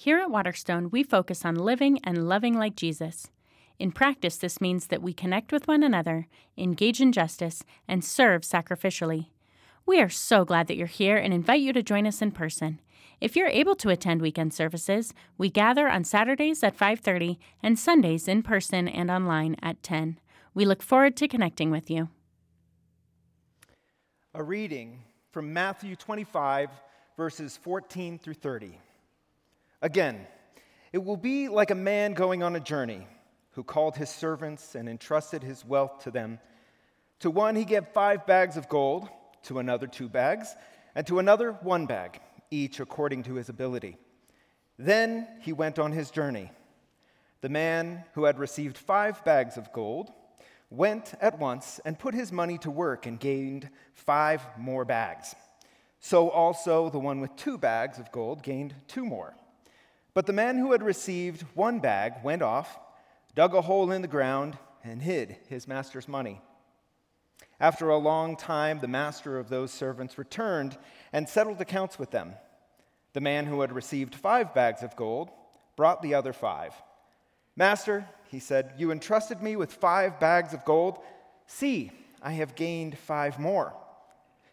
Here at Waterstone, we focus on living and loving like Jesus. In practice, this means that we connect with one another, engage in justice, and serve sacrificially. We are so glad that you're here and invite you to join us in person. If you're able to attend weekend services, we gather on Saturdays at 5:30 and Sundays in person and online at 10. We look forward to connecting with you. A reading from Matthew 25 verses 14 through 30. Again, it will be like a man going on a journey who called his servants and entrusted his wealth to them. To one he gave five bags of gold, to another two bags, and to another one bag, each according to his ability. Then he went on his journey. The man who had received five bags of gold went at once and put his money to work and gained five more bags. So also the one with two bags of gold gained two more. But the man who had received one bag went off, dug a hole in the ground, and hid his master's money. After a long time, the master of those servants returned and settled accounts with them. The man who had received five bags of gold brought the other five. Master, he said, you entrusted me with five bags of gold. See, I have gained five more.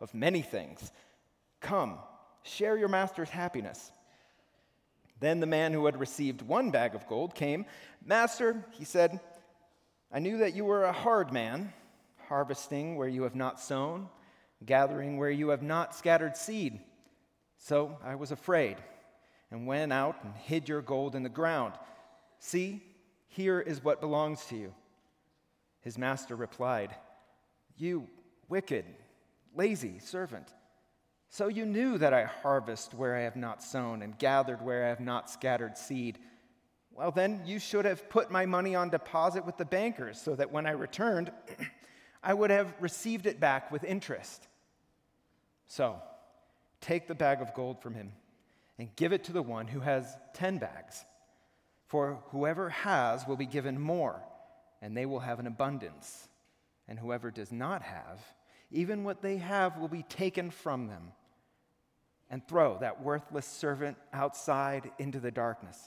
of many things. Come, share your master's happiness. Then the man who had received one bag of gold came. Master, he said, I knew that you were a hard man, harvesting where you have not sown, gathering where you have not scattered seed. So I was afraid and went out and hid your gold in the ground. See, here is what belongs to you. His master replied, You wicked lazy servant. So you knew that I harvest where I have not sown and gathered where I have not scattered seed. Well, then you should have put my money on deposit with the bankers so that when I returned, I would have received it back with interest. So take the bag of gold from him and give it to the one who has ten bags. For whoever has will be given more, and they will have an abundance. And whoever does not have, even what they have will be taken from them. And throw that worthless servant outside into the darkness,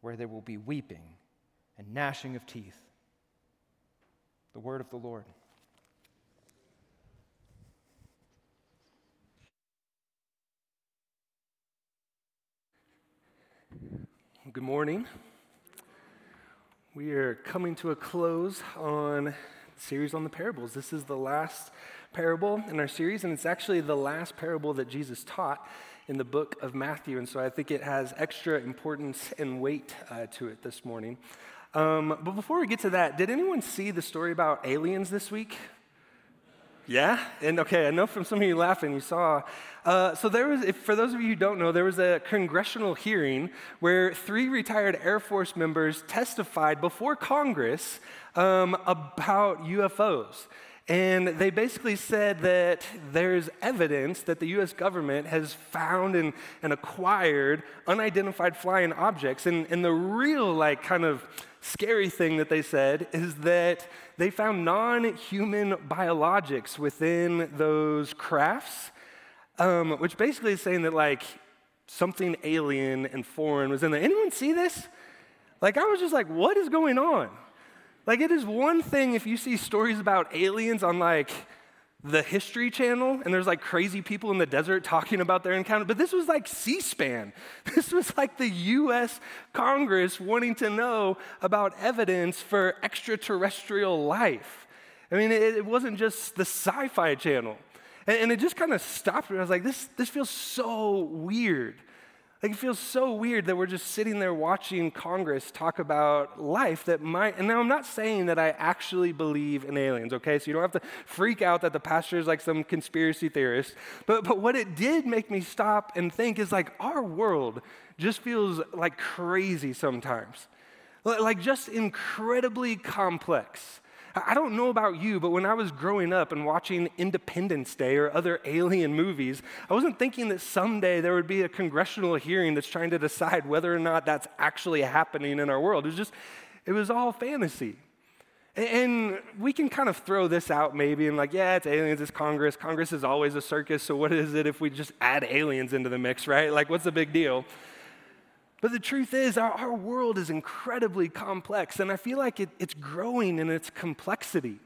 where there will be weeping and gnashing of teeth. The word of the Lord. Good morning. We are coming to a close on the series on the parables. This is the last parable in our series, and it's actually the last parable that Jesus taught in the book of Matthew. And so I think it has extra importance and weight uh, to it this morning. Um, but before we get to that, did anyone see the story about aliens this week? Yeah? And okay, I know from some of you laughing, you saw. Uh, so there was, if, for those of you who don't know, there was a congressional hearing where three retired Air Force members testified before Congress um, about UFOs. And they basically said that there's evidence that the US government has found and, and acquired unidentified flying objects. And, and the real, like, kind of scary thing that they said is that they found non human biologics within those crafts, um, which basically is saying that, like, something alien and foreign was in there. Anyone see this? Like, I was just like, what is going on? Like, it is one thing if you see stories about aliens on like the History Channel and there's like crazy people in the desert talking about their encounter, but this was like C SPAN. This was like the US Congress wanting to know about evidence for extraterrestrial life. I mean, it, it wasn't just the Sci Fi Channel. And, and it just kind of stopped me. I was like, this, this feels so weird. Like it feels so weird that we're just sitting there watching Congress talk about life that might, and now I'm not saying that I actually believe in aliens, okay? So you don't have to freak out that the pastor is like some conspiracy theorist. But, but what it did make me stop and think is like our world just feels like crazy sometimes. Like just incredibly complex. I don't know about you, but when I was growing up and watching Independence Day or other alien movies, I wasn't thinking that someday there would be a congressional hearing that's trying to decide whether or not that's actually happening in our world. It was just, it was all fantasy. And we can kind of throw this out maybe and like, yeah, it's aliens, it's Congress. Congress is always a circus, so what is it if we just add aliens into the mix, right? Like, what's the big deal? But the truth is, our, our world is incredibly complex, and I feel like it, it's growing in its complexity.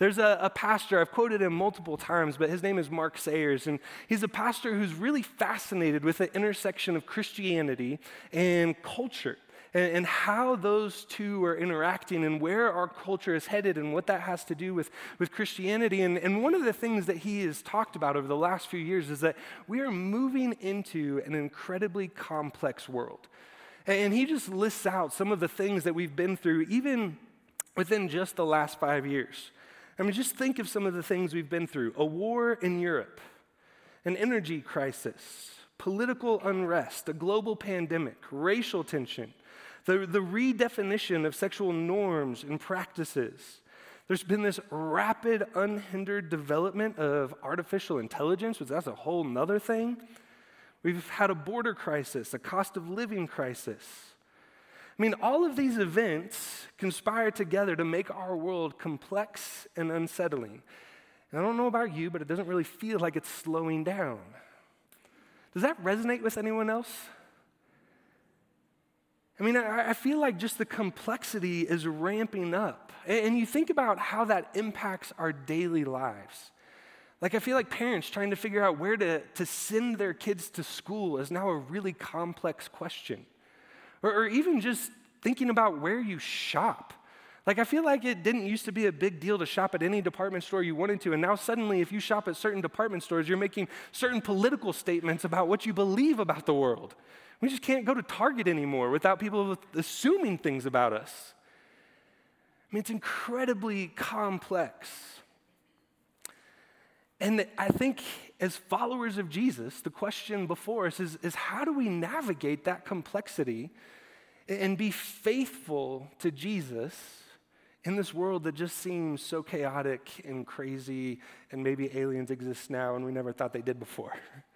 There's a, a, pastor, I've quoted him multiple times, but his name is Mark Sayers, and he's a pastor who's really fascinated with the intersection of Christianity and culture and, and how those two are interacting and where our culture is headed and what that has to do with, with Christianity. And, and one of the things that he has talked about over the last few years is that we are moving into an incredibly complex world. And he just lists out some of the things that we've been through, even within just the last five years. I mean, just think of some of the things we've been through a war in Europe, an energy crisis, political unrest, a global pandemic, racial tension, the, the redefinition of sexual norms and practices. There's been this rapid, unhindered development of artificial intelligence, which that's a whole nother thing. We've had a border crisis, a cost of living crisis. I mean, all of these events conspire together to make our world complex and unsettling. And I don't know about you, but it doesn't really feel like it's slowing down. Does that resonate with anyone else? I mean, I, feel like just the complexity is ramping up. And you think about how that impacts our daily lives. Like, I feel like parents trying to figure out where to, to send their kids to school is now a really complex question. Or, or even just thinking about where you shop. Like, I feel like it didn't used to be a big deal to shop at any department store you wanted to. And now, suddenly, if you shop at certain department stores, you're making certain political statements about what you believe about the world. We just can't go to Target anymore without people assuming things about us. I mean, it's incredibly complex. And I think as followers of Jesus, the question before us is, is how do we navigate that complexity and be faithful to Jesus in this world that just seems so chaotic and crazy, and maybe aliens exist now and we never thought they did before?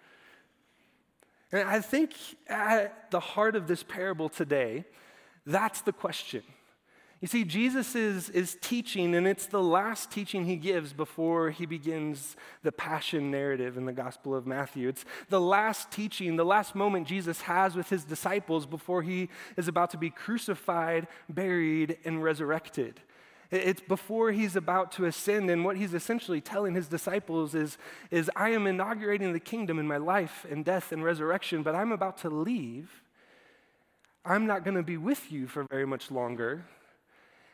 And I think at the heart of this parable today, that's the question. You see, Jesus is, is teaching, and it's the last teaching he gives before he begins the passion narrative in the Gospel of Matthew. It's the last teaching, the last moment Jesus has with his disciples before he is about to be crucified, buried, and resurrected. It's before he's about to ascend, and what he's essentially telling his disciples is, is I am inaugurating the kingdom in my life and death and resurrection, but I'm about to leave. I'm not going to be with you for very much longer.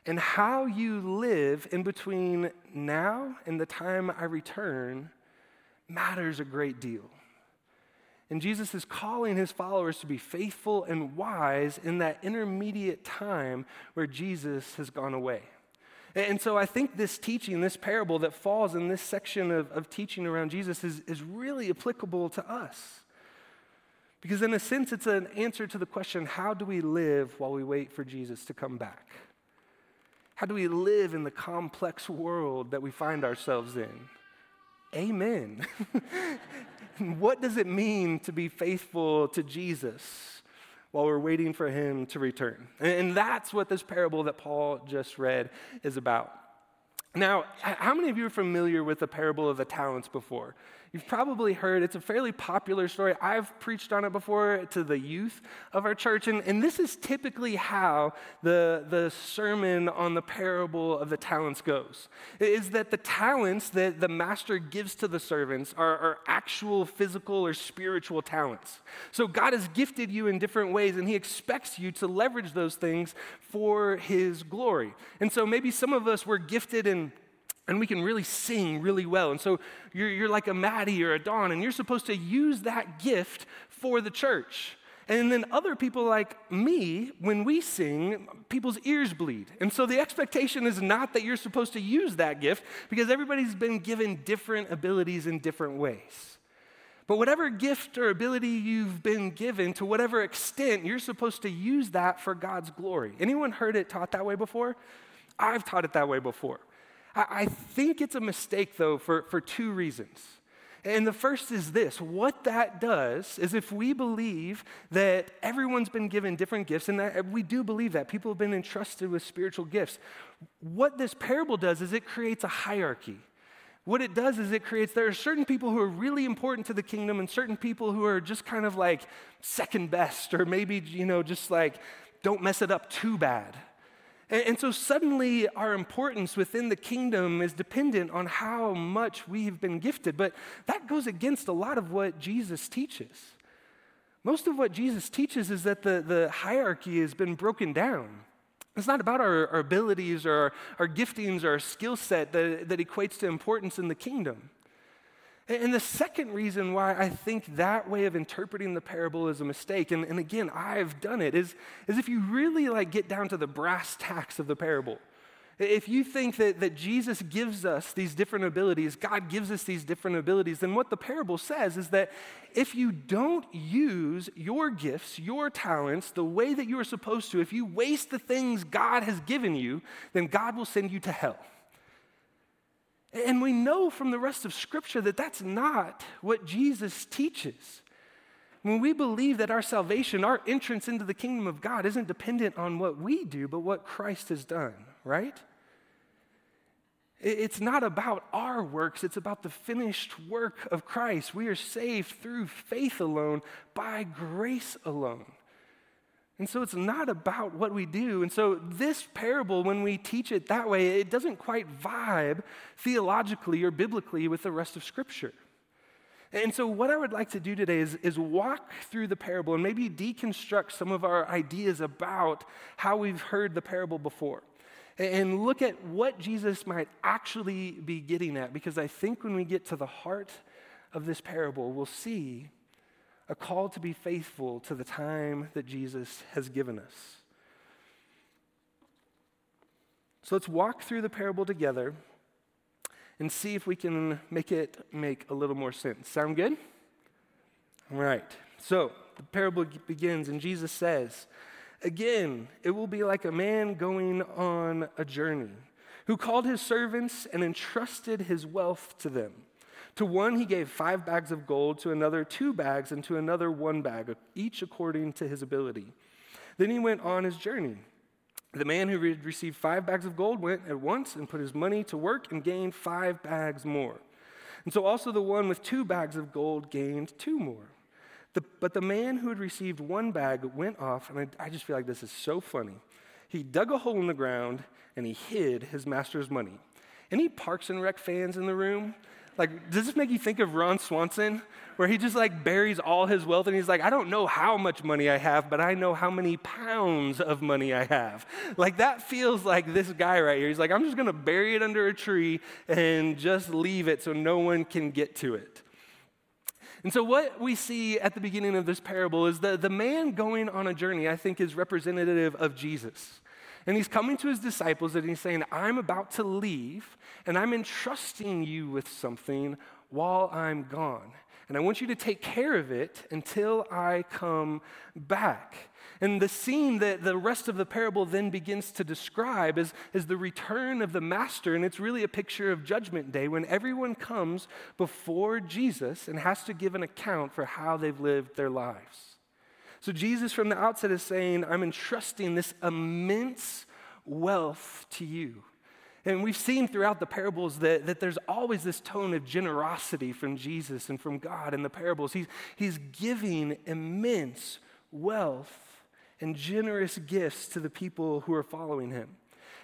And how you live in between now and the time I return matters a great deal. And Jesus is calling his followers to be faithful and wise in that intermediate time where Jesus has gone away. And so I think this teaching, this parable that falls in this section of, of teaching around Jesus is, is really applicable to us. Because, in a sense, it's an answer to the question how do we live while we wait for Jesus to come back? How do we live in the complex world that we find ourselves in? Amen. what does it mean to be faithful to Jesus? While we're waiting for him to return. And that's what this parable that Paul just read is about. Now, how many of you are familiar with the parable of the talents before? You've probably heard it's a fairly popular story. I've preached on it before to the youth of our church, and, and this is typically how the, the sermon on the parable of the talents goes. Is that the talents that the master gives to the servants are, are actual physical or spiritual talents. So God has gifted you in different ways, and He expects you to leverage those things for His glory. And so maybe some of us were gifted in and we can really sing really well. And so you're, you're like a Maddie or a Dawn, and you're supposed to use that gift for the church. And then other people like me, when we sing, people's ears bleed. And so the expectation is not that you're supposed to use that gift because everybody's been given different abilities in different ways. But whatever gift or ability you've been given, to whatever extent, you're supposed to use that for God's glory. Anyone heard it taught that way before? I've taught it that way before. I, I think it's a mistake, though, for, for two reasons. And the first is this what that does is if we believe that everyone's been given different gifts, and that we do believe that people have been entrusted with spiritual gifts, what this parable does is it creates a hierarchy. What it does is it creates, there are certain people who are really important to the kingdom and certain people who are just kind of like second best, or maybe, you know, just like don't mess it up too bad. And, so suddenly our importance within the kingdom is dependent on how much we've been gifted. But that goes against a lot of what Jesus teaches. Most of what Jesus teaches is that the, the hierarchy has been broken down. It's not about our, our abilities or our, our giftings or our skill set that, that equates to importance in the kingdom. And the second reason why I think that way of interpreting the parable is a mistake, and, and again, I've done it, is, is if you really like get down to the brass tacks of the parable. If you think that, that Jesus gives us these different abilities, God gives us these different abilities, then what the parable says is that if you don't use your gifts, your talents, the way that you are supposed to, if you waste the things God has given you, then God will send you to hell. And we know from the rest of Scripture that that's not what Jesus teaches. When we believe that our salvation, our entrance into the kingdom of God, isn't dependent on what we do, but what Christ has done, right? It's not about our works, it's about the finished work of Christ. We are saved through faith alone, by grace alone. And so it's not about what we do. And so this parable, when we teach it that way, it doesn't quite vibe theologically or biblically with the rest of Scripture. And so, what I would like to do today is, is walk through the parable and maybe deconstruct some of our ideas about how we've heard the parable before and look at what Jesus might actually be getting at. Because I think when we get to the heart of this parable, we'll see a call to be faithful to the time that Jesus has given us. So let's walk through the parable together and see if we can make it make a little more sense. Sound good? All right. So the parable begins, and Jesus says, Again, it will be like a man going on a journey who called his servants and entrusted his wealth to them. To one he gave five bags of gold, to another two bags, and to another one bag, each according to his ability. Then he went on his journey. The man who had received five bags of gold went at once and put his money to work and gained five bags more. And so also the one with two bags of gold gained two more. The, but the man who had received one bag went off, and I, I just feel like this is so funny. He dug a hole in the ground and he hid his master's money. Any Parks and Rec fans in the room? Like, does this make you think of Ron Swanson, where he just like buries all his wealth and he's like, I don't know how much money I have, but I know how many pounds of money I have. Like, that feels like this guy right here. He's like, I'm just gonna bury it under a tree and just leave it so no one can get to it. And so, what we see at the beginning of this parable is that the man going on a journey, I think, is representative of Jesus. And he's coming to his disciples and he's saying, I'm about to leave and I'm entrusting you with something while I'm gone. And I want you to take care of it until I come back. And the scene that the rest of the parable then begins to describe is, is the return of the master. And it's really a picture of Judgment Day when everyone comes before Jesus and has to give an account for how they've lived their lives. So Jesus from the outset is saying, I'm entrusting this immense wealth to you. And we've seen throughout the parables that, that there's always this tone of generosity from Jesus and from God in the parables. He's, he's giving immense wealth and generous gifts to the people who are following him.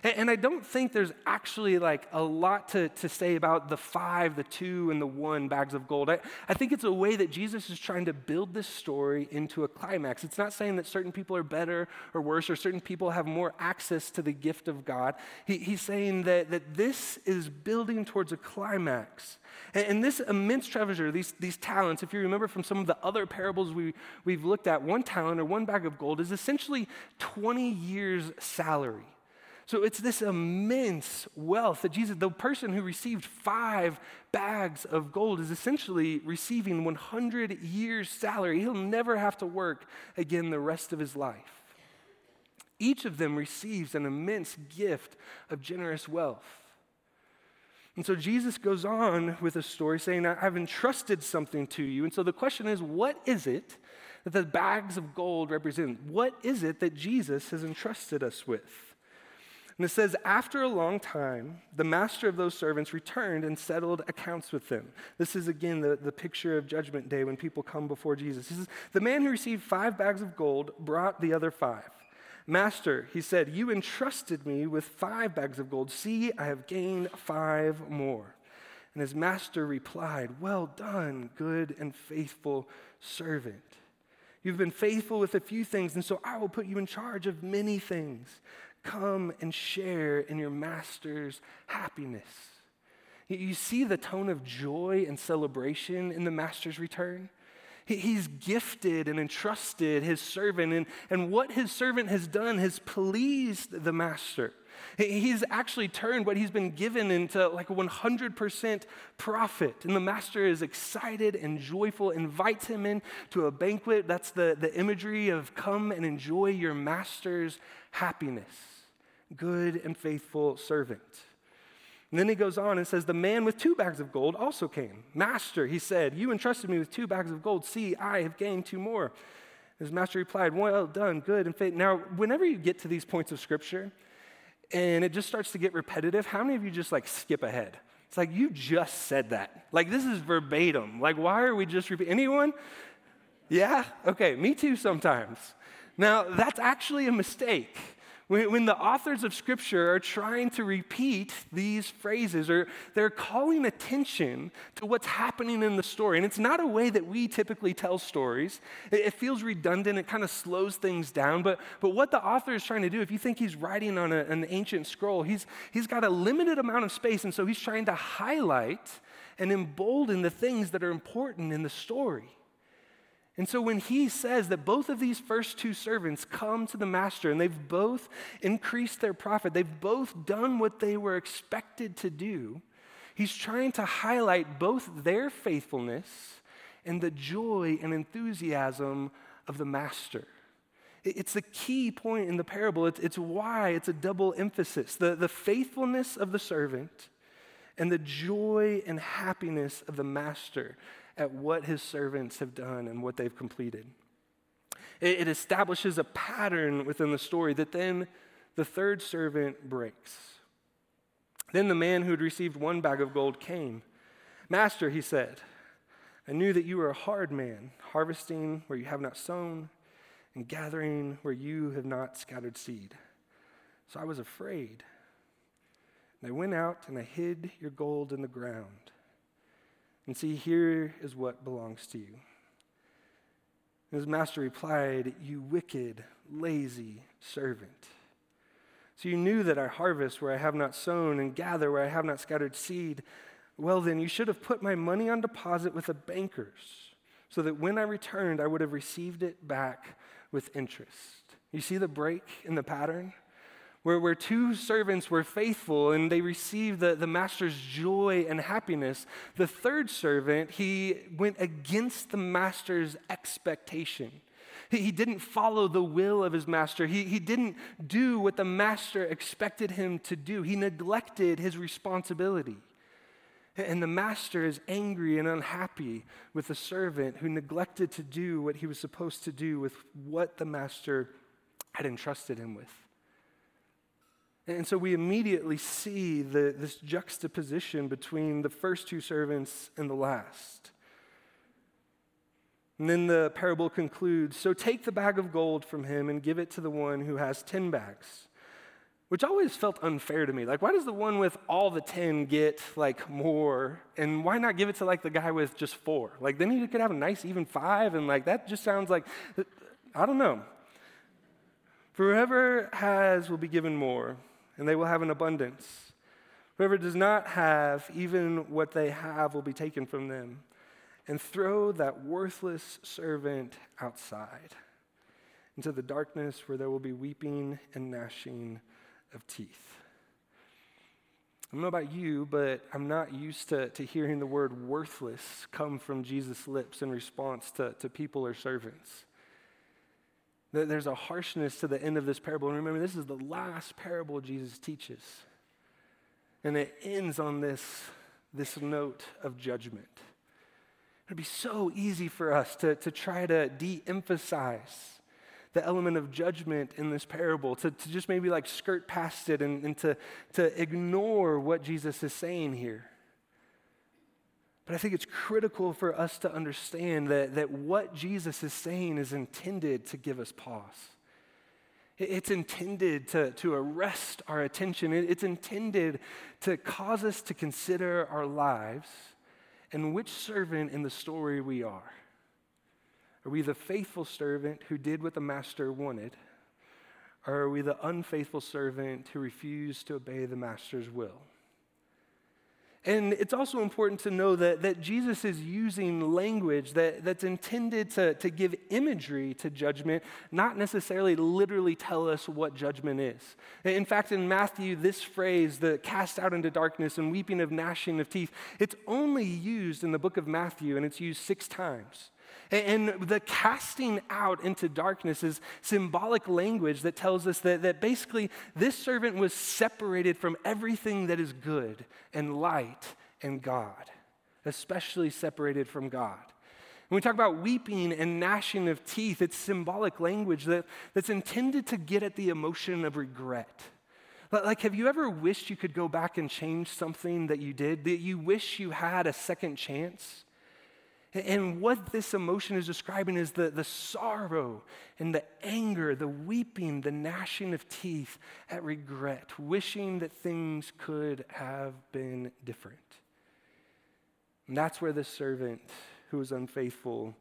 And, I don't think there's actually like a lot to, to say about the five, the two, and the one bags of gold. I, I think it's a way that Jesus is trying to build this story into a climax. It's not saying that certain people are better or worse, or certain people have more access to the gift of God. He, he's saying that, that this is building towards a climax. And, and this immense treasure, these, these talents, if you remember from some of the other parables we, we've looked at, one talent or one bag of gold is essentially 20 years' salary. So it's this immense wealth that Jesus, the person who received five bags of gold, is essentially receiving 100 years' salary. He'll never have to work again the rest of his life. Each of them receives an immense gift of generous wealth. And so Jesus goes on with a story saying, I've entrusted something to you. And so the question is, what is it that the bags of gold represent? What is it that Jesus has entrusted us with? And it says, After a long time, the master of those servants returned and settled accounts with them. This is again the, the picture of Judgment Day when people come before Jesus. He says, The man who received five bags of gold brought the other five. Master, he said, You entrusted me with five bags of gold. See, I have gained five more. And his master replied, Well done, good and faithful servant. You've been faithful with a few things, and so I will put you in charge of many things. Come and share in your master's happiness. You see the tone of joy and celebration in the master's return? He's gifted and entrusted his servant, and, and what his servant has done has pleased the master. He's actually turned what he's been given into like a 100% profit. And the master is excited and joyful, invites him in to a banquet. That's the, the imagery of come and enjoy your master's happiness. Good and faithful servant. And then he goes on and says, The man with two bags of gold also came. Master, he said, You entrusted me with two bags of gold. See, I have gained two more. His master replied, Well done, good and faithful. Now, whenever you get to these points of scripture, and it just starts to get repetitive, how many of you just like skip ahead? It's like you just said that. Like this is verbatim. Like why are we just repeating? Anyone? Yeah? Okay, me too sometimes. Now, that's actually a mistake. When, the authors of Scripture are trying to repeat these phrases, or they're calling attention to what's happening in the story, and it's not a way that we typically tell stories. It, it feels redundant, it kind of slows things down. But, but what the author is trying to do, if you think he's writing on a, an ancient scroll, he's, he's got a limited amount of space, and so he's trying to highlight and embolden the things that are important in the story. And so when he says that both of these first two servants come to the master and they've both increased their profit, they've both done what they were expected to do, he's trying to highlight both their faithfulness and the joy and enthusiasm of the master. It's the key point in the parable. It's, it's why it's a double emphasis the, the faithfulness of the servant and the joy and happiness of the master at what his servants have done and what they've completed. It, it establishes a pattern within the story that then the third servant breaks. Then the man who had received one bag of gold came. Master, he said, I knew that you were a hard man, harvesting where you have not sown and gathering where you have not scattered seed. So I was afraid. And I went out and I hid your gold in the ground. And see, here is what belongs to you. And his master replied, You wicked, lazy servant. So you knew that I harvest where I have not sown and gather where I have not scattered seed. Well, then, you should have put my money on deposit with the bankers, so that when I returned, I would have received it back with interest. You see the break in the pattern? Where, where two servants were faithful and they received the, the master's joy and happiness. The third servant, he went against the master's expectation. He, he didn't follow the will of his master. He, he didn't do what the master expected him to do. He neglected his responsibility. And the master is angry and unhappy with the servant who neglected to do what he was supposed to do with what the master had entrusted him with. And so we immediately see the, this juxtaposition between the first two servants and the last. And then the parable concludes So take the bag of gold from him and give it to the one who has 10 bags. which always felt unfair to me. Like, why does the one with all the 10 get like more? And why not give it to like the guy with just four? Like, then he could have a nice even five. And like, that just sounds like, I don't know. For whoever has will be given more, and they will have an abundance. Whoever does not have, even what they have will be taken from them. And throw that worthless servant outside into the darkness where there will be weeping and gnashing of teeth. I don't know about you, but I'm not used to, to hearing the word worthless come from Jesus' lips in response to, to people or servants. There's a harshness to the end of this parable. And remember, this is the last parable Jesus teaches. And it ends on this, this note of judgment. It'd be so easy for us to, to try to de emphasize the element of judgment in this parable, to, to just maybe like skirt past it and, and to, to ignore what Jesus is saying here. But I think it's critical for us to understand that, that what Jesus is saying is intended to give us pause. It's intended to, to arrest our attention. It's intended to cause us to consider our lives and which servant in the story we are. Are we the faithful servant who did what the master wanted? Or are we the unfaithful servant who refused to obey the master's will? And it's also important to know that, that Jesus is using language that, that's intended to, to give imagery to judgment, not necessarily literally tell us what judgment is. In fact, in Matthew, this phrase, the cast out into darkness and weeping of gnashing of teeth, it's only used in the book of Matthew, and it's used six times. And the casting out into darkness is symbolic language that tells us that, that basically this servant was separated from everything that is good and light and God, especially separated from God. When we talk about weeping and gnashing of teeth, it's symbolic language that, that's intended to get at the emotion of regret. Like, have you ever wished you could go back and change something that you did? That you wish you had a second chance? And what this emotion is describing is the, the sorrow and the anger, the weeping, the gnashing of teeth at regret, wishing that things could have been different. And that's where the servant who is unfaithful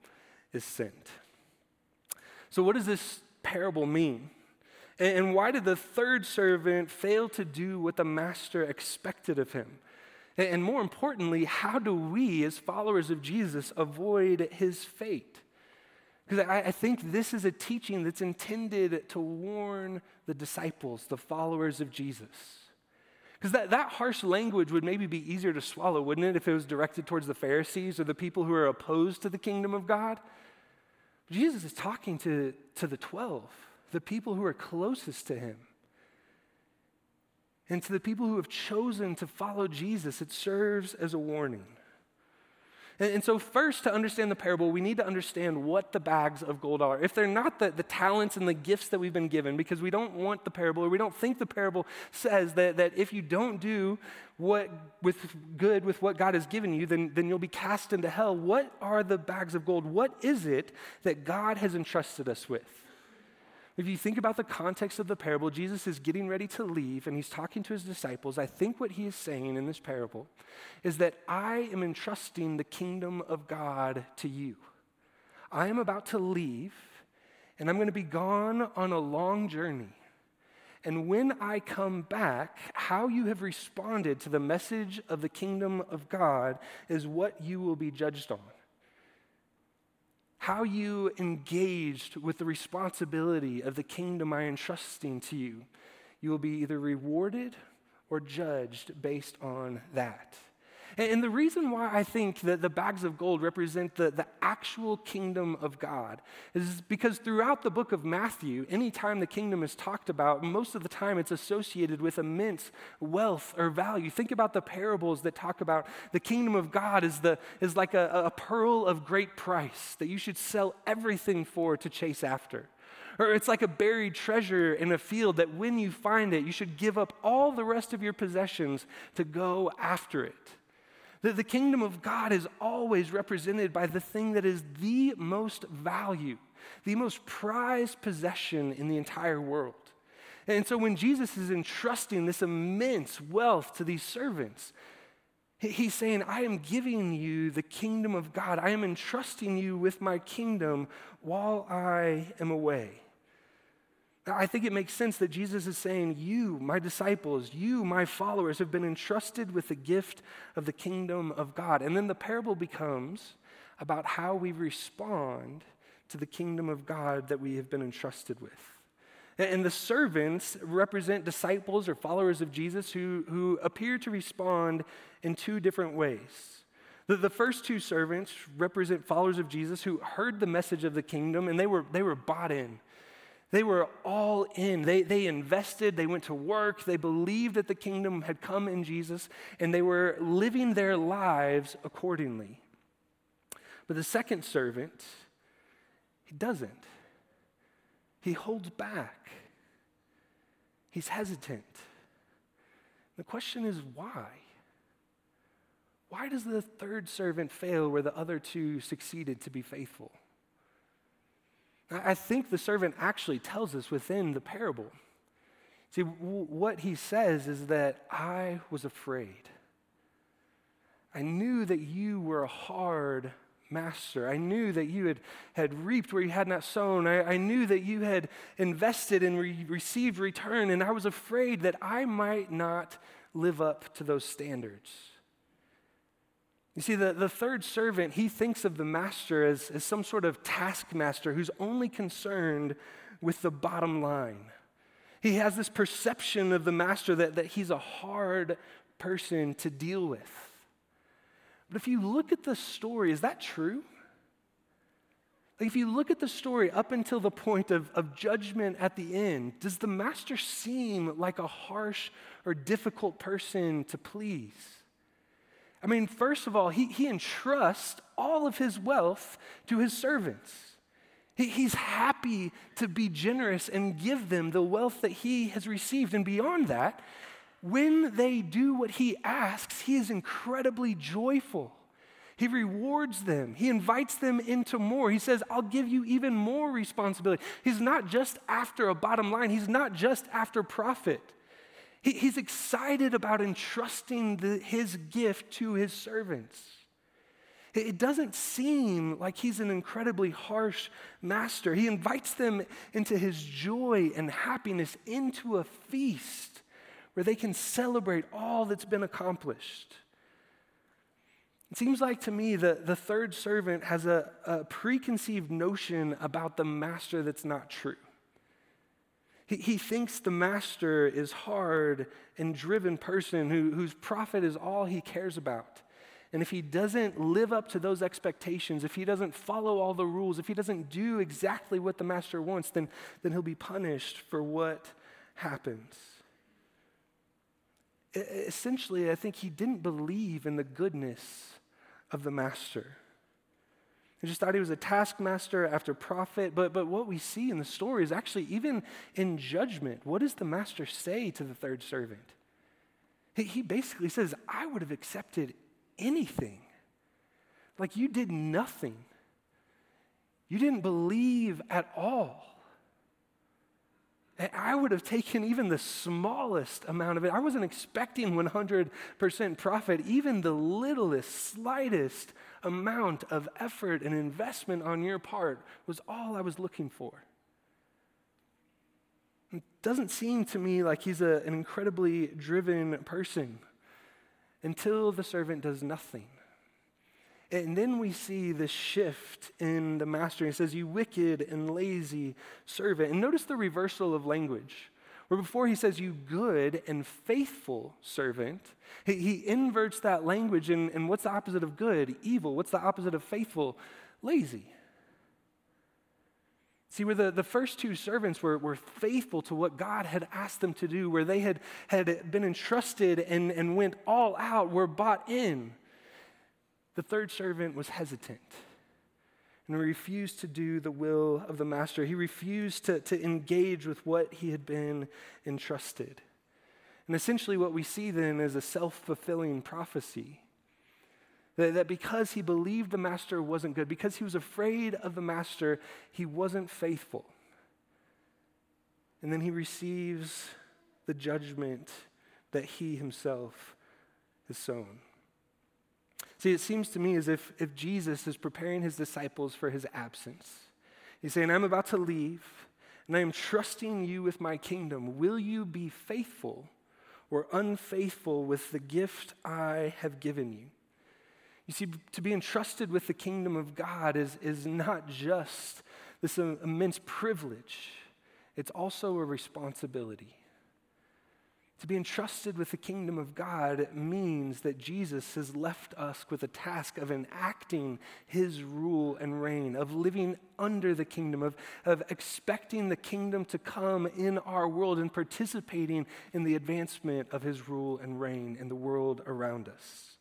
is sent. So, what does this parable mean? And why did the third servant fail to do what the master expected of him? And more importantly, how do we, as followers of Jesus, avoid his fate? Because I, think this is a teaching that's intended to warn the disciples, the followers of Jesus. Because that, that harsh language would maybe be easier to swallow, wouldn't it, if it was directed towards the Pharisees or the people who are opposed to the kingdom of God? Jesus is talking to, to the 12, the people who are closest to him. And to the people who have chosen to follow Jesus, it serves as a warning. And, and, so, first, to understand the parable, we need to understand what the bags of gold are. If they're not the, the talents and the gifts that we've been given, because we don't want the parable, or we don't think the parable says that, that if you don't do what with good with what God has given you, then, then you'll be cast into hell. What are the bags of gold? What is it that God has entrusted us with? If you think about the context of the parable, Jesus is getting ready to leave and he's talking to his disciples. I think what he is saying in this parable is that I am entrusting the kingdom of God to you. I am about to leave and I'm going to be gone on a long journey. And when I come back, how you have responded to the message of the kingdom of God is what you will be judged on how you engaged with the responsibility of the kingdom I am entrusting to you, you will be either rewarded or judged based on that. And the reason why I think that the bags of gold represent the, the actual kingdom of God is because throughout the book of Matthew, anytime the kingdom is talked about, most of the time it's associated with immense wealth or value. Think about the parables that talk about the kingdom of God is, the, is like a, a pearl of great price that you should sell everything for to chase after. Or it's like a buried treasure in a field that when you find it, you should give up all the rest of your possessions to go after it. That the kingdom of God is always represented by the thing that is the most value, the most prized possession in the entire world. And so when Jesus is entrusting this immense wealth to these servants, he's saying, I am giving you the kingdom of God. I am entrusting you with my kingdom while I am away. I think it makes sense that Jesus is saying, You, my disciples, you, my followers, have been entrusted with the gift of the kingdom of God. And then the parable becomes about how we respond to the kingdom of God that we have been entrusted with. And the servants represent disciples or followers of Jesus who, who appear to respond in two different ways. The, the first two servants represent followers of Jesus who heard the message of the kingdom and they were, they were bought in. They were all in. They, they invested, they went to work, they believed that the kingdom had come in Jesus, and they were living their lives accordingly. But the second servant, he doesn't. He holds back. He's hesitant. The question is why? Why does the third servant fail where the other two succeeded to be faithful? I think the servant actually tells us within the parable. See, w- what he says is that I was afraid. I knew that you were a hard master. I knew that you had, had reaped where you had not sown. I, I knew that you had invested and re- received return, and I was afraid that I might not live up to those standards. You see, the, the third servant, he thinks of the master as, as some sort of taskmaster who's only concerned with the bottom line. He has this perception of the master that, that he's a hard person to deal with. But if you look at the story, is that true? Like if you look at the story up until the point of, of judgment at the end, does the master seem like a harsh or difficult person to please? I mean, first of all, he, he entrusts all of his wealth to his servants. He, he's happy to be generous and give them the wealth that he has received. And beyond that, when they do what he asks, he is incredibly joyful. He rewards them. He invites them into more. He says, I'll give you even more responsibility. He's not just after a bottom line, he's not just after profit. He, he's excited about entrusting the, his gift to his servants. It, it doesn't seem like he's an incredibly harsh master. He invites them into his joy and happiness, into a feast where they can celebrate all that's been accomplished. It seems like to me that the third servant has a, a preconceived notion about the master that's not true. He, he thinks the master is hard and driven person who, whose profit is all he cares about. And if he doesn't live up to those expectations, if he doesn't follow all the rules, if he doesn't do exactly what the master wants, then, then he'll be punished for what happens. Essentially, I think he didn't believe in the goodness of the master. He just thought he was a taskmaster after profit. But, but what we see in the story is actually, even in judgment, what does the master say to the third servant? He, he basically says, I would have accepted anything. Like you did nothing, you didn't believe at all. I would have taken even the smallest amount of it. I wasn't expecting 100% profit. Even the littlest, slightest amount of effort and investment on your part was all I was looking for. It doesn't seem to me like he's a, an incredibly driven person until the servant does nothing. And then we see this shift in the master. He says, You wicked and lazy servant. And notice the reversal of language. Where before he says, You good and faithful servant, he, he inverts that language. And, and what's the opposite of good? Evil. What's the opposite of faithful? Lazy. See, where the, the first two servants were, were faithful to what God had asked them to do, where they had, had been entrusted and, and went all out, were bought in. The third servant was hesitant and refused to do the will of the master. He refused to, to engage with what he had been entrusted. And essentially, what we see then is a self fulfilling prophecy. That, that because he believed the master wasn't good, because he was afraid of the master, he wasn't faithful. and then he receives the judgment that he himself has sown. See, it seems to me as if, if Jesus is preparing his disciples for his absence. He's saying, I'm about to leave, and I am trusting you with my kingdom. Will you be faithful or unfaithful with the gift I have given you? You see, to be entrusted with the kingdom of God is, is not just this immense privilege, it's also a responsibility. To be entrusted with the kingdom of God means that Jesus has left us with a task of enacting his rule and reign, of living under the kingdom, of, of expecting the kingdom to come in our world and participating in the advancement of his rule and reign in the world around us.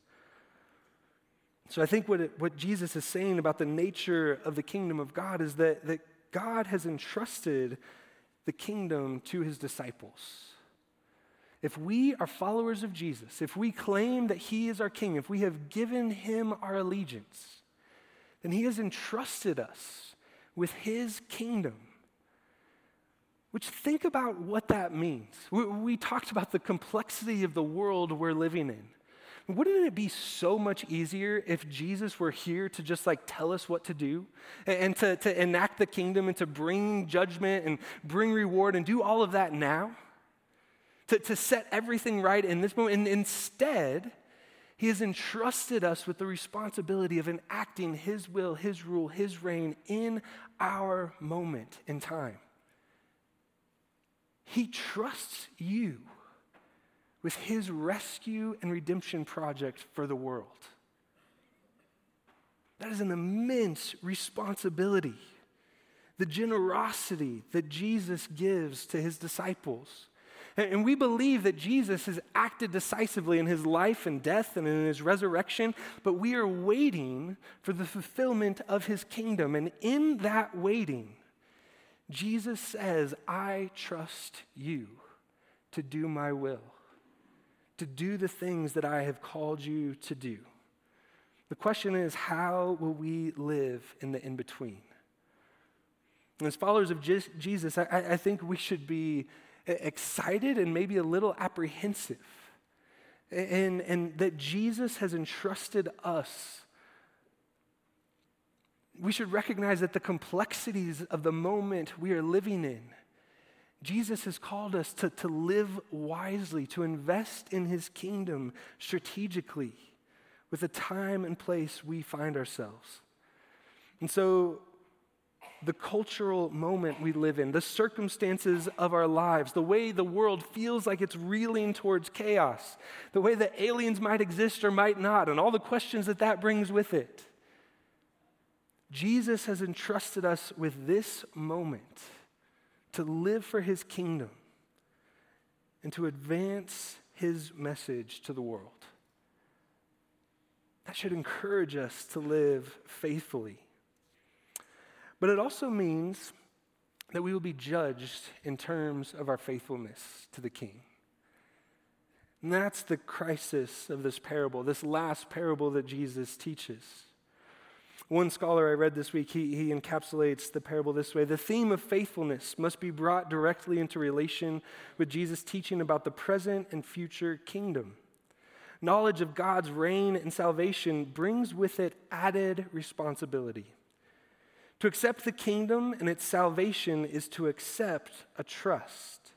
So I think what, it, what Jesus is saying about the nature of the kingdom of God is that, that God has entrusted the kingdom to his disciples. If we are followers of Jesus, if we claim that He is our King, if we have given Him our allegiance, then He has entrusted us with His kingdom. Which, think about what that means. We, we talked about the complexity of the world we're living in. Wouldn't it be so much easier if Jesus were here to just like tell us what to do and to, to enact the kingdom and to bring judgment and bring reward and do all of that now? To, to set everything right in this moment. And instead, he has entrusted us with the responsibility of enacting His will, His rule, His reign in our moment in time. He trusts you with His rescue and redemption project for the world. That is an immense responsibility. The generosity that Jesus gives to His disciples and we believe that Jesus has acted decisively in his life and death and in his resurrection, but we are waiting for the fulfillment of his kingdom. And in that waiting, Jesus says, I trust you to do my will, to do the things that I have called you to do. The question is, how will we live in the in between? As followers of Jesus, I, I think we should be excited and maybe a little apprehensive. And, and that Jesus has entrusted us. We should recognize that the complexities of the moment we are living in, Jesus has called us to, to live wisely, to invest in his kingdom strategically with the time and place we find ourselves. And so the cultural moment we live in, the circumstances of our lives, the way the world feels like it's reeling towards chaos, the way that aliens might exist or might not, and all the questions that that brings with it. Jesus has entrusted us with this moment to live for his kingdom and to advance his message to the world. That should encourage us to live faithfully but it also means that we will be judged in terms of our faithfulness to the king. And that's the crisis of this parable, this last parable that Jesus teaches. One scholar I read this week, he, he encapsulates the parable this way The theme of faithfulness must be brought directly into relation with Jesus' teaching about the present and future kingdom. Knowledge of God's reign and salvation brings with it added responsibility. To accept the kingdom and its salvation is to accept a trust.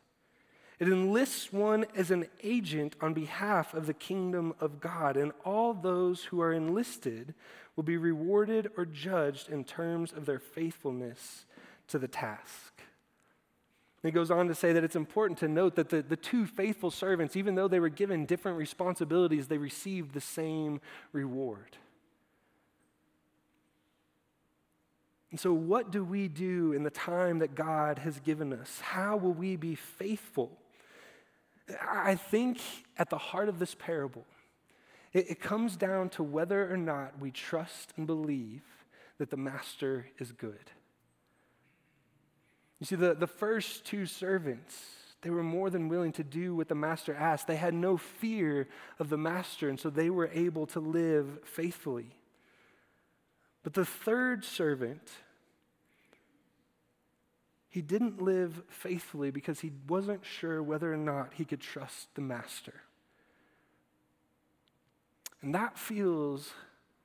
It enlists one as an agent on behalf of the kingdom of God, and all those who are enlisted will be rewarded or judged in terms of their faithfulness to the task. And he goes on to say that it's important to note that the, the two faithful servants, even though they were given different responsibilities, they received the same reward. And so, what do we do in the time that God has given us? How will we be faithful? I think at the heart of this parable, it, it, comes down to whether or not we trust and believe that the master is good. You see, the, the first two servants, they were more than willing to do what the master asked. They had no fear of the master, and so they were able to live faithfully. But the third servant, He didn't live faithfully because he wasn't sure whether or not he could trust the master. And that feels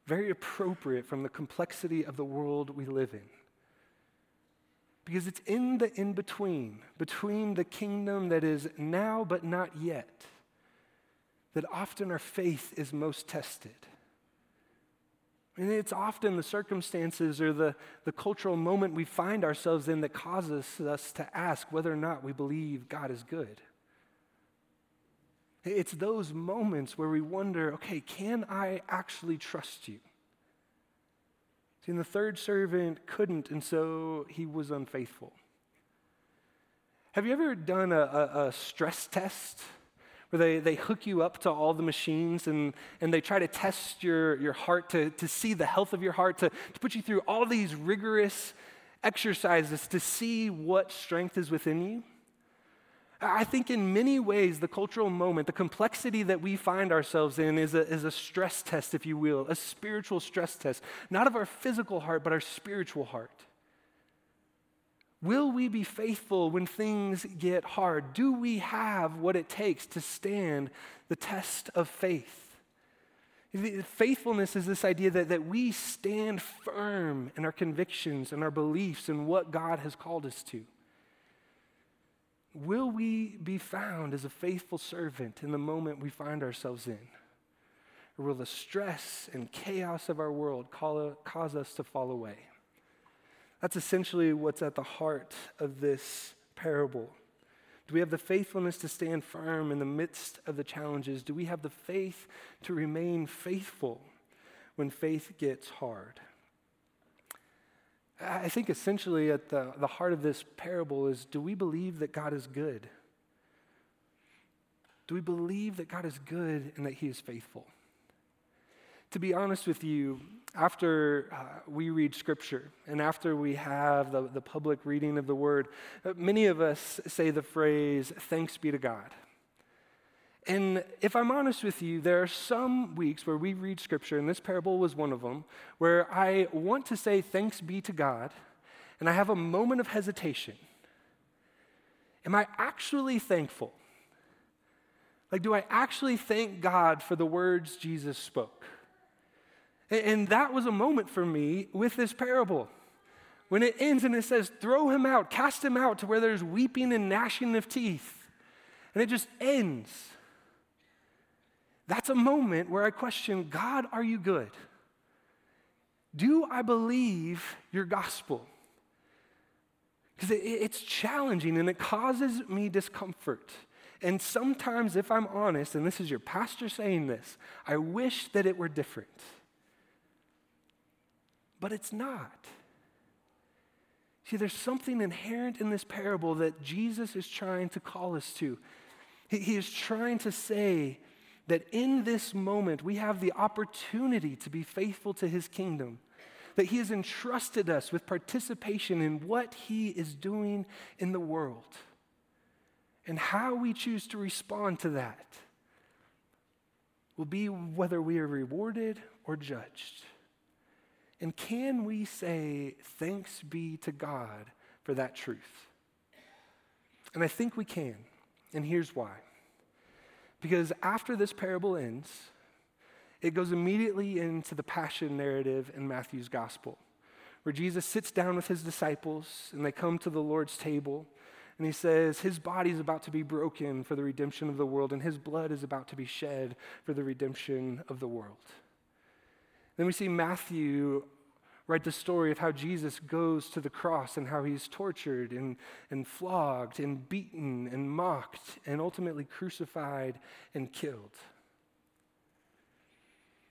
very appropriate from the complexity of the world we live in. Because it's in the in between, between the kingdom that is now but not yet, that often our faith is most tested. And it's often the circumstances or the, the cultural moment we find ourselves in that causes us to ask whether or not we believe God is good. It's those moments where we wonder okay, can I actually trust you? See, and the third servant couldn't, and so he was unfaithful. Have you ever done a, a, a stress test? Where they, they hook you up to all the machines and, and they try to test your, your heart to, to see the health of your heart, to, to put you through all these rigorous exercises to see what strength is within you. I think in many ways, the cultural moment, the complexity that we find ourselves in is a, is a stress test, if you will, a spiritual stress test, not of our physical heart, but our spiritual heart. Will we be faithful when things get hard? Do we have what it takes to stand the test of faith? Faithfulness is this idea that, that we stand firm in our convictions and our beliefs and what God has called us to. Will we be found as a faithful servant in the moment we find ourselves in? Or will the stress and chaos of our world call, cause us to fall away? That's essentially what's at the heart of this parable. Do we have the faithfulness to stand firm in the midst of the challenges? Do we have the faith to remain faithful when faith gets hard? I think essentially at the, the heart of this parable is do we believe that God is good? Do we believe that God is good and that He is faithful? To be honest with you, after uh, we read Scripture and after we have the, the public reading of the Word, uh, many of us say the phrase, thanks be to God. And if I'm honest with you, there are some weeks where we read Scripture, and this parable was one of them, where I want to say thanks be to God, and I have a moment of hesitation. Am I actually thankful? Like, do I actually thank God for the words Jesus spoke? And that was a moment for me with this parable. When it ends and it says, throw him out, cast him out to where there's weeping and gnashing of teeth. And it just ends. That's a moment where I question God, are you good? Do I believe your gospel? Because it, it's challenging and it causes me discomfort. And sometimes, if I'm honest, and this is your pastor saying this, I wish that it were different but it's not. See, there's something inherent in this parable that Jesus is trying to call us to. He, he, is trying to say that in this moment we have the opportunity to be faithful to his kingdom, that he has entrusted us with participation in what he is doing in the world. And how we choose to respond to that will be whether we are rewarded or judged. And can we say, thanks be to God for that truth? And I think we can. And here's why. Because after this parable ends, it goes immediately into the passion narrative in Matthew's gospel, where Jesus sits down with his disciples and they come to the Lord's table. And he says, His body is about to be broken for the redemption of the world, and His blood is about to be shed for the redemption of the world. Then we see Matthew write the story of how Jesus goes to the cross and how he's tortured and, and flogged and beaten and mocked and ultimately crucified and killed.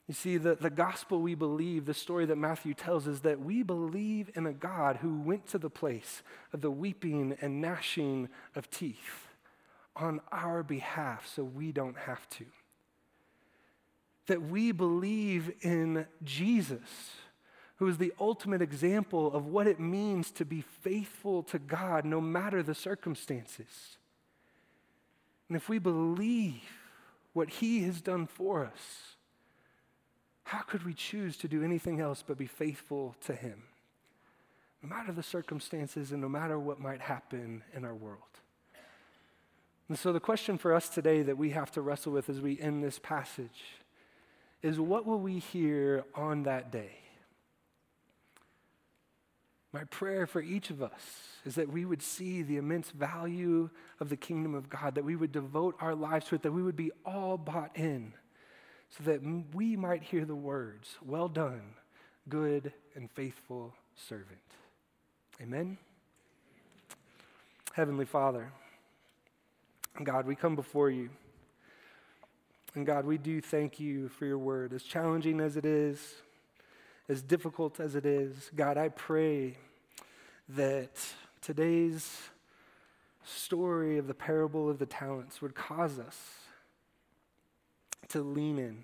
You see, the, the gospel we believe, the story that Matthew tells, is that we believe in a God who went to the place of the weeping and gnashing of teeth on our behalf so we don't have to that we believe in Jesus, who is the ultimate example of what it means to be faithful to God no matter the circumstances. And if we believe what he has done for us, how could we choose to do anything else but be faithful to him? no matter the circumstances and no matter what might happen in our world. And so, the question for us today that we have to wrestle with as we end this passage is what will we hear on that day? My prayer for each of us is that we would see the immense value of the kingdom of God, that we would devote our lives to it, that we would be all bought in, so that we might hear the words, Well done, good and faithful servant. Amen. Heavenly Father, God, we come before you. And God, we do thank you for your word. As challenging as it is, as difficult as it is, God, I pray that today's story of the parable of the talents would cause us to lean in.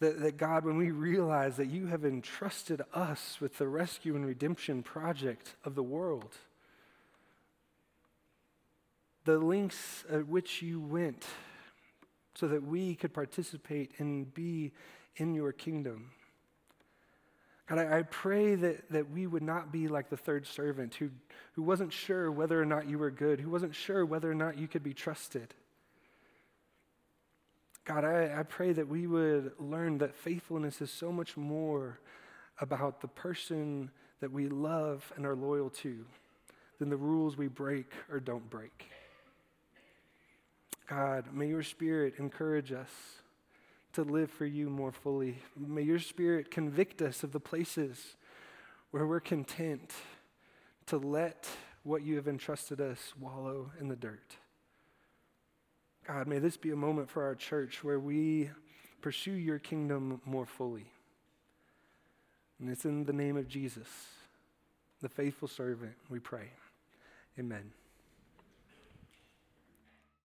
That, that God, when we realize that you have entrusted us with the rescue and redemption project of the world, the lengths at which you went so that we could participate and be in your kingdom. God, I, I, pray that, that we would not be like the third servant who, who wasn't sure whether or not you were good, who wasn't sure whether or not you could be trusted. God, I, I pray that we would learn that faithfulness is so much more about the person that we love and are loyal to than the rules we break or don't break. God, may your spirit encourage us to live for you more fully. May your spirit convict us of the places where we're content to let what you have entrusted us wallow in the dirt. God, may this be a moment for our church where we pursue your kingdom more fully. And it's in the name of Jesus, the faithful servant, we pray. Amen.